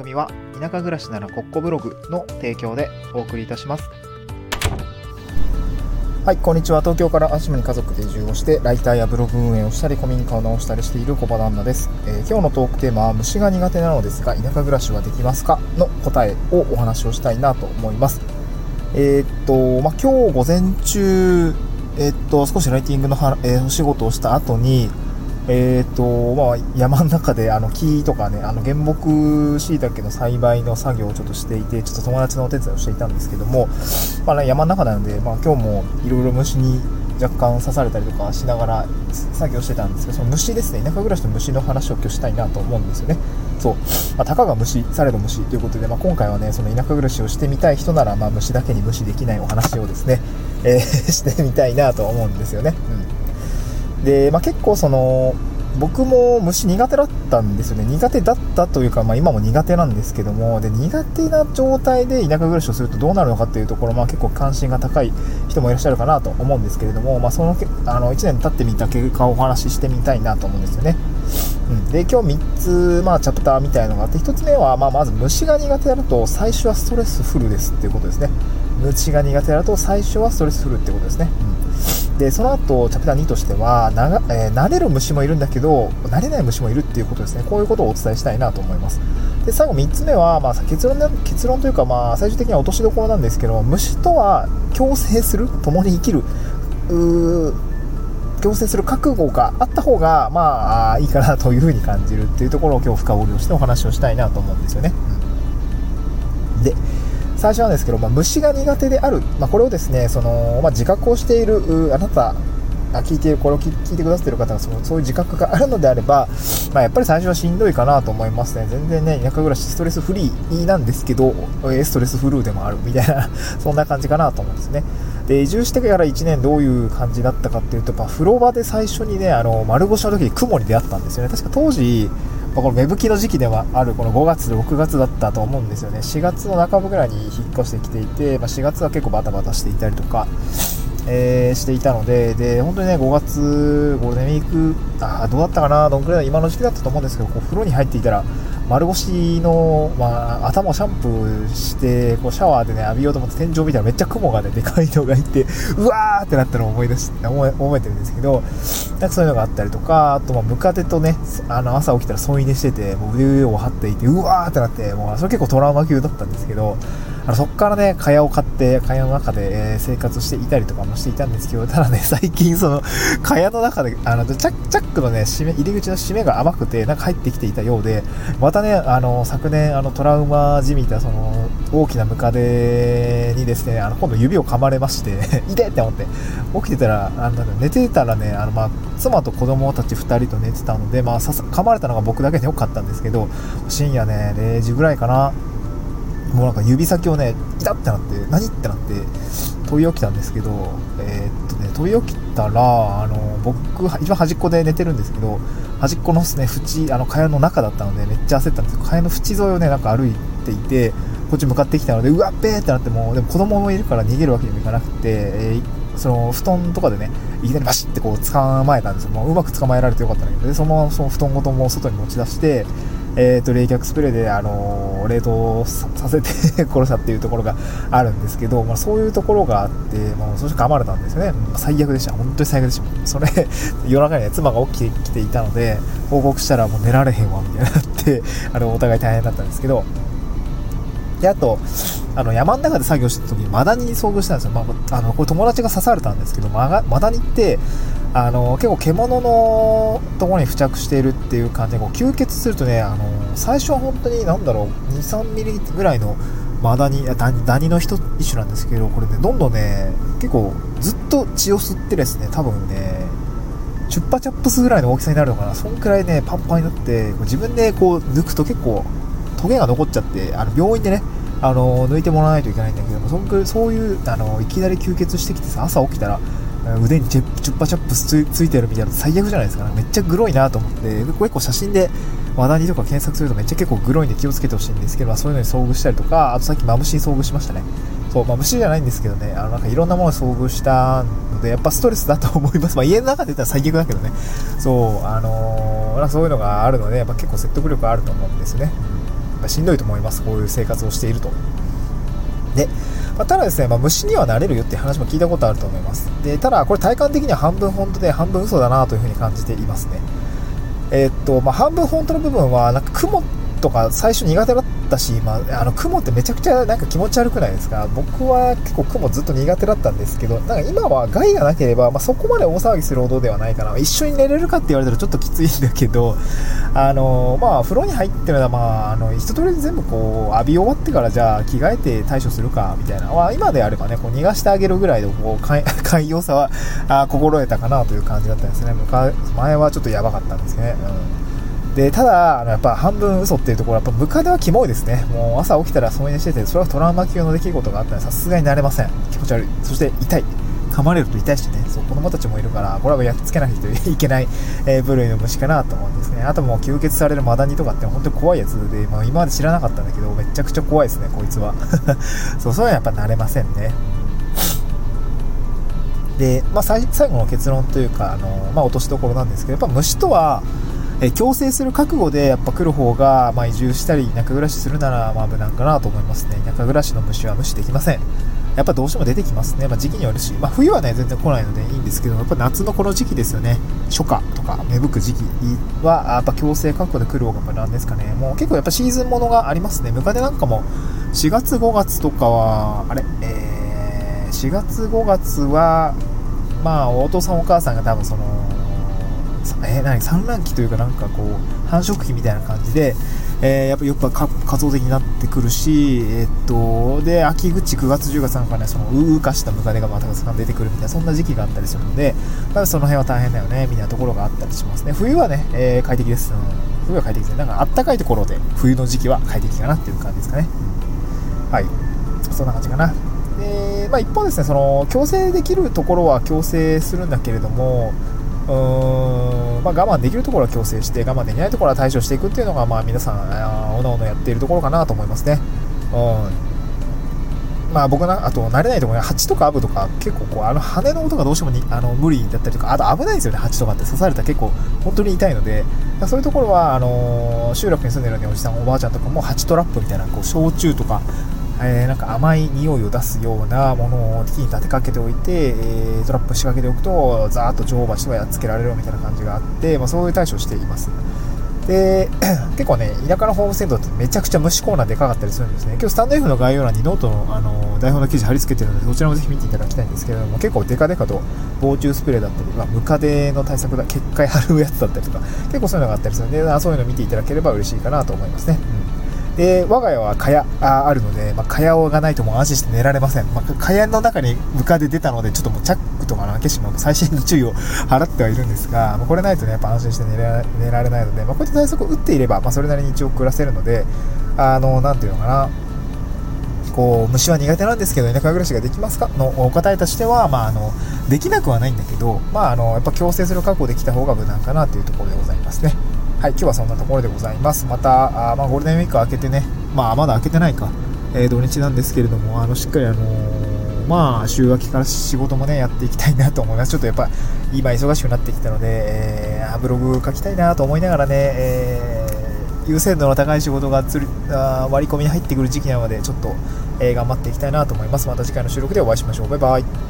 組は田舎暮らしならコッコブログの提供でお送りいたします。はいこんにちは。東京から足島に家族で移住をしてライターやブログ運営をしたり古民家を直したりしている小場旦那です、えー、今日のトークテーマは虫が苦手なのですが田舎暮らしはできますか？の答えをお話をしたいなと思います。えー、っと、まあ、今日午前中えー、っと少しライティングのは、えー、お仕事をした後にえーとまあ、山の中であの木とかねあの原木しいたけの栽培の作業をちょっとしていてちょっと友達のお手伝いをしていたんですけども、まあね、山の中なので、まあ、今日もいろいろ虫に若干刺されたりとかしながら作業してたんですけどその虫ですね田舎暮らしの虫の話を今日したいなと思うんですよね。そう、まあ、たかが虫されど虫ということで、まあ、今回はねその田舎暮らしをしてみたい人なら、まあ、虫だけに無視できないお話をですね、えー、してみたいなと思うんですよね、うん。で、まあ、結構その僕も虫苦手だったんですよね。苦手だったというか、まあ、今も苦手なんですけども。で苦手な状態で田舎暮らしをするとどうなるのかっていうところ、まあ、結構関心が高い人もいらっしゃるかなと思うんですけれども、まあ、そのあの1年経ってみた結果をお話ししてみたいなと思うんですよね、うん、で今日3つ、まあ、チャプターみたいなのがあって1つ目は、まあ、まず虫が苦手だと最初はストレスフルですっていうことですね。虫が苦手だと最初はストレスフルってことですね、うん。でその後チャプター2としてはなが、えー、慣れる虫もいるんだけど慣れない虫もいるっていうことですね。こういうことをお伝えしたいなと思います。で最後3つ目は、まあ、結論結論というか、まあ、最終的には落としどころなんですけど虫とは共生する共に生きる共生する覚悟があった方がまあいいかなというふうに感じるっていうところを今日深掘りをしてお話をしたいなと思うんですよね、最初なんですけど、まあ、虫が苦手である、まあ、これをですねその、まあ、自覚をしているあなたあ聞いているこれを聞いてくださっている方がそのそういう自覚があるのであれば、まあ、やっぱり最初はしんどいかなと思いますね。全然ね田舎暮らしストレスフリーなんですけどストレスフルーでもあるみたいな そんな感じかなと思うんですね。で移住してから1年どういう感じだったかっていうとやっぱ風呂場で最初にねあの丸腰の時に雲に出会ったんですよね。確か当時まあ、この芽吹きの時期ではあるこの5月、6月だったと思うんですよね。4月の半ばぐらいに引っ越してきていて、まあ、4月は結構バタバタしていたりとか、えー、していたので、で、本当にね、5月、ゴールデンウィーク、あどうだったかな、どんくらい今の時期だったと思うんですけど、こう風呂に入っていたら、丸腰の、まあ、頭をシャンプーしてこうシャワーでね浴びようと思って天井見たらめっちゃ雲がねでかいのがいてうわーってなったのを思い出して思え覚えてるんですけどなんかそういうのがあったりとかあとまあムカデとねあの朝起きたら添い寝しててもう腕を張っていてうわーってなってもうそれ結構トラウマ級だったんですけどあのそこからね、蚊帳を買って、蚊帳の中で、えー、生活していたりとかもしていたんですけど、ただね、最近その、蚊帳の中で、あの、チャチャックのね、締め、入り口の締めが甘くて、なんか入ってきていたようで、またね、あの、昨年、あの、トラウマじみた、その、大きなムカデにですね、あの、今度指を噛まれまして 痛いって思って、起きてたら、あの、寝てたらね、あの、まあ、妻と子供たち2人と寝てたので、まあ、噛まれたのが僕だけでよかったんですけど、深夜ね、0時ぐらいかな、もうなんか指先をね、痛ってなって、何ってなって、飛び起きたんですけど、えー、っとね、飛び起きたら、あの、僕、一番端っこで寝てるんですけど、端っこのですね、縁、あの、蚊帳の中だったので、めっちゃ焦ったんですけど、蚊帳の縁沿いをね、なんか歩いていて、こっち向かってきたので、うわっべーってなってもう、でも子供もいるから逃げるわけにもいかなくて、えー、その布団とかでね、いきなりバシッてこう捕まえたんですよ。もううまく捕まえられてよかったんだけど、で、そのままその布団ごとも外に持ち出して、えーと、冷却スプレーで、あのー、冷凍させて 殺したっていうところがあるんですけど、まあ、そういうところがあって、まあ、そして噛まれたんですよね、最悪でした、本当に最悪でした、それ 夜中に、ね、妻が起きてきていたので、報告したらもう寝られへんわみたいになって、あのお互い大変だったんですけど、であと、あの山の中で作業してた時にマダニに遭遇したんですよ、まあ、あのこれ友達が刺されたんですけどマダニってあの結構獣のところに付着しているっていう感じでこう吸血するとねあの最初は本当に何だろう23ミリぐらいのマダニダダニの一種なんですけどこれねどんどんね結構ずっと血を吸ってですね多分ねチュッパチャップスぐらいの大きさになるのかな。そんくらいねパンパンになって自分でこう抜くと結構トゲが残っちゃってあの病院でねあの抜いてもらわないといけないんだけどもそそういうあのいきなり吸血してきてさ朝起きたら腕にチュッパチャップスついてるみたいな最悪じゃないですか、ね、めっちゃグロいなと思って。結構写真で話題にとか検索するとめっちゃ結構グロいんで気をつけてほしいんですけど、まあ、そういうのに遭遇したりとかあとさっきマムシに遭遇しましたね。そう、まあ、虫じゃないんですけどね。あのなんかいろんなものに遭遇したのでやっぱストレスだと思います、まあ、家の中で言ったら最悪だけどね。そうあのー、そういうのがあるのでやっぱ結構説得力あると思うんですね。ぱしんどいと思います。こういう生活をしていると。で、まあ、ただですね、まあ、虫にはなれるよっていう話も聞いたことあると思います。でただこれ体感的には半分本当で半分嘘だなというふうに感じていますね。えー、っとまあ、半分本当の部分はなんか雲とか最初苦手だったし、まあ、あの雲ってめちゃくちゃなんか気持ち悪くないですか？僕は結構雲ずっと苦手だったんですけどなんか今は害がなければ、まあ、そこまで大騒ぎするほどではないかな。一緒に寝れるかって言われたらちょっときついんだけどあのまあ風呂に入ってるのは、まあ、あの一通り全部こう浴び終わってからじゃあ着替えて対処するかみたいな、まあ、今であればねこう逃がしてあげるぐらいのこう 寛容さはあ心得たかなという感じだったんですね。前はちょっとやばかったんですね、うん。でただやっぱ半分嘘っていうところはやっぱムカデはキモいですね。もう朝起きたら添い寝しててそれはトラウマ級の出来事があったらさすがになれません。気持ち悪い。そして痛い。噛まれると痛いしね。そう子供たちもいるからこれはやっつけなきゃいけない、えー、部類の虫かなと思うんですね。あともう吸血されるマダニとかって本当に怖いやつで、まあ、今まで知らなかったんだけどめちゃくちゃ怖いですねこいつは。そうそういうのはやっぱ慣れませんね。で、まあ、最後の結論というかあの、まあ、落としどころなんですけどやっぱ虫とはえ強制する覚悟でやっぱ来る方が、まあ、移住したり田舎暮らしするならまあ無難かなと思いますね。田舎暮らしの虫は無視できません。やっぱどうしても出てきますね、まあ、時期によるし、まあ、冬はね全然来ないのでいいんですけどやっぱ夏のこの時期ですよね。初夏とか芽吹く時期はやっぱ強制覚悟で来る方が無難ですかね。もう結構やっぱシーズンものがありますね。ムカデなんかも4月5月とかはあれ？えー、4月5月はまあお父さんお母さんが多分そのえー、何産卵期というかなんかこう繁殖期みたいな感じで、えー、やっぱよく活動的になってくるし、えー、っとで秋口9月10月なんかねそのううかしたムカデがまたくさん出てくるみたいなそんな時期があったりするのでまその辺は大変だよねみたいなところがあったりしますね。冬はね、えー、快適です、うん、冬は快適ですね。なんかあったかいところで冬の時期は快適かなっていう感じですかね。はい。そんな感じかな。で、まあ、一方ですねその強制できるところは強制するんだけれどもーん、まあ、我慢できるところは強制して我慢できないところは対処していくっていうのが、まあ、皆さんおのおのやっているところかなと思いますね。うんまあ僕な、あと慣れないところに蜂とかアブとか結構こうあの羽の音がどうしてもにあの無理だったりとか、あと危ないですよね、蜂とかって刺されたら結構本当に痛いので、そういうところはあの集落に住んでるのにおじさん、おばあちゃんとかも蜂トラップみたいなこう焼酎とかえー、なんか甘い匂いを出すようなものを木に立てかけておいて、えー、トラップ仕掛けておくとザーッと女王蜂とかやっつけられるみたいな感じがあって、まあ、そういう対処をしています。で 結構ね田舎のホームセンターってめちゃくちゃ虫コーナーでかかったりするんですね。今日スタンド F の概要欄にノートのあの台本の記事貼り付けてるのでそちらもぜひ見ていただきたいんですけれども結構デカデカと防虫スプレーだったり、まあ、ムカデの対策だ結界貼るやつだったりとか結構そういうのがあったりするのでそういうのを見ていただければ嬉しいかなと思いますね、うんで我が家は蚊帳ああるので、まあ、蚊帳がないともう安心して寝られません、まあ、蚊帳の中にムカデ出たのでちょっともうチャックとかの開け閉めも最新の注意を払ってはいるんですが、まあ、これないとねやっぱ安心して寝ら寝られないので、まあ、こういった対策を打っていれば、まあ、それなりに一応暮らせるのであのなんていうのかな。こう虫は苦手なんですけど田舎暮らしができますか？のお答えとしては、まあ、あのできなくはないんだけど、まあ、あのやっぱ強制する覚悟できた方が無難かなというところでございますね。はい、今日はそんなところでございます。また、あまあ、ゴールデンウィーク明けてね、まあ、まだ明けてないか、えー、土日なんですけれども、あの、しっかりあのー、まあ、週明けから仕事もね、やっていきたいなと思います。ちょっとやっぱ、今忙しくなってきたので、えー、ブログ書きたいなと思いながらね、えー、優先度の高い仕事がつるあ割り込みに入ってくる時期なので、ちょっと、えー、頑張っていきたいなと思います。また次回の収録でお会いしましょう。バイバイ。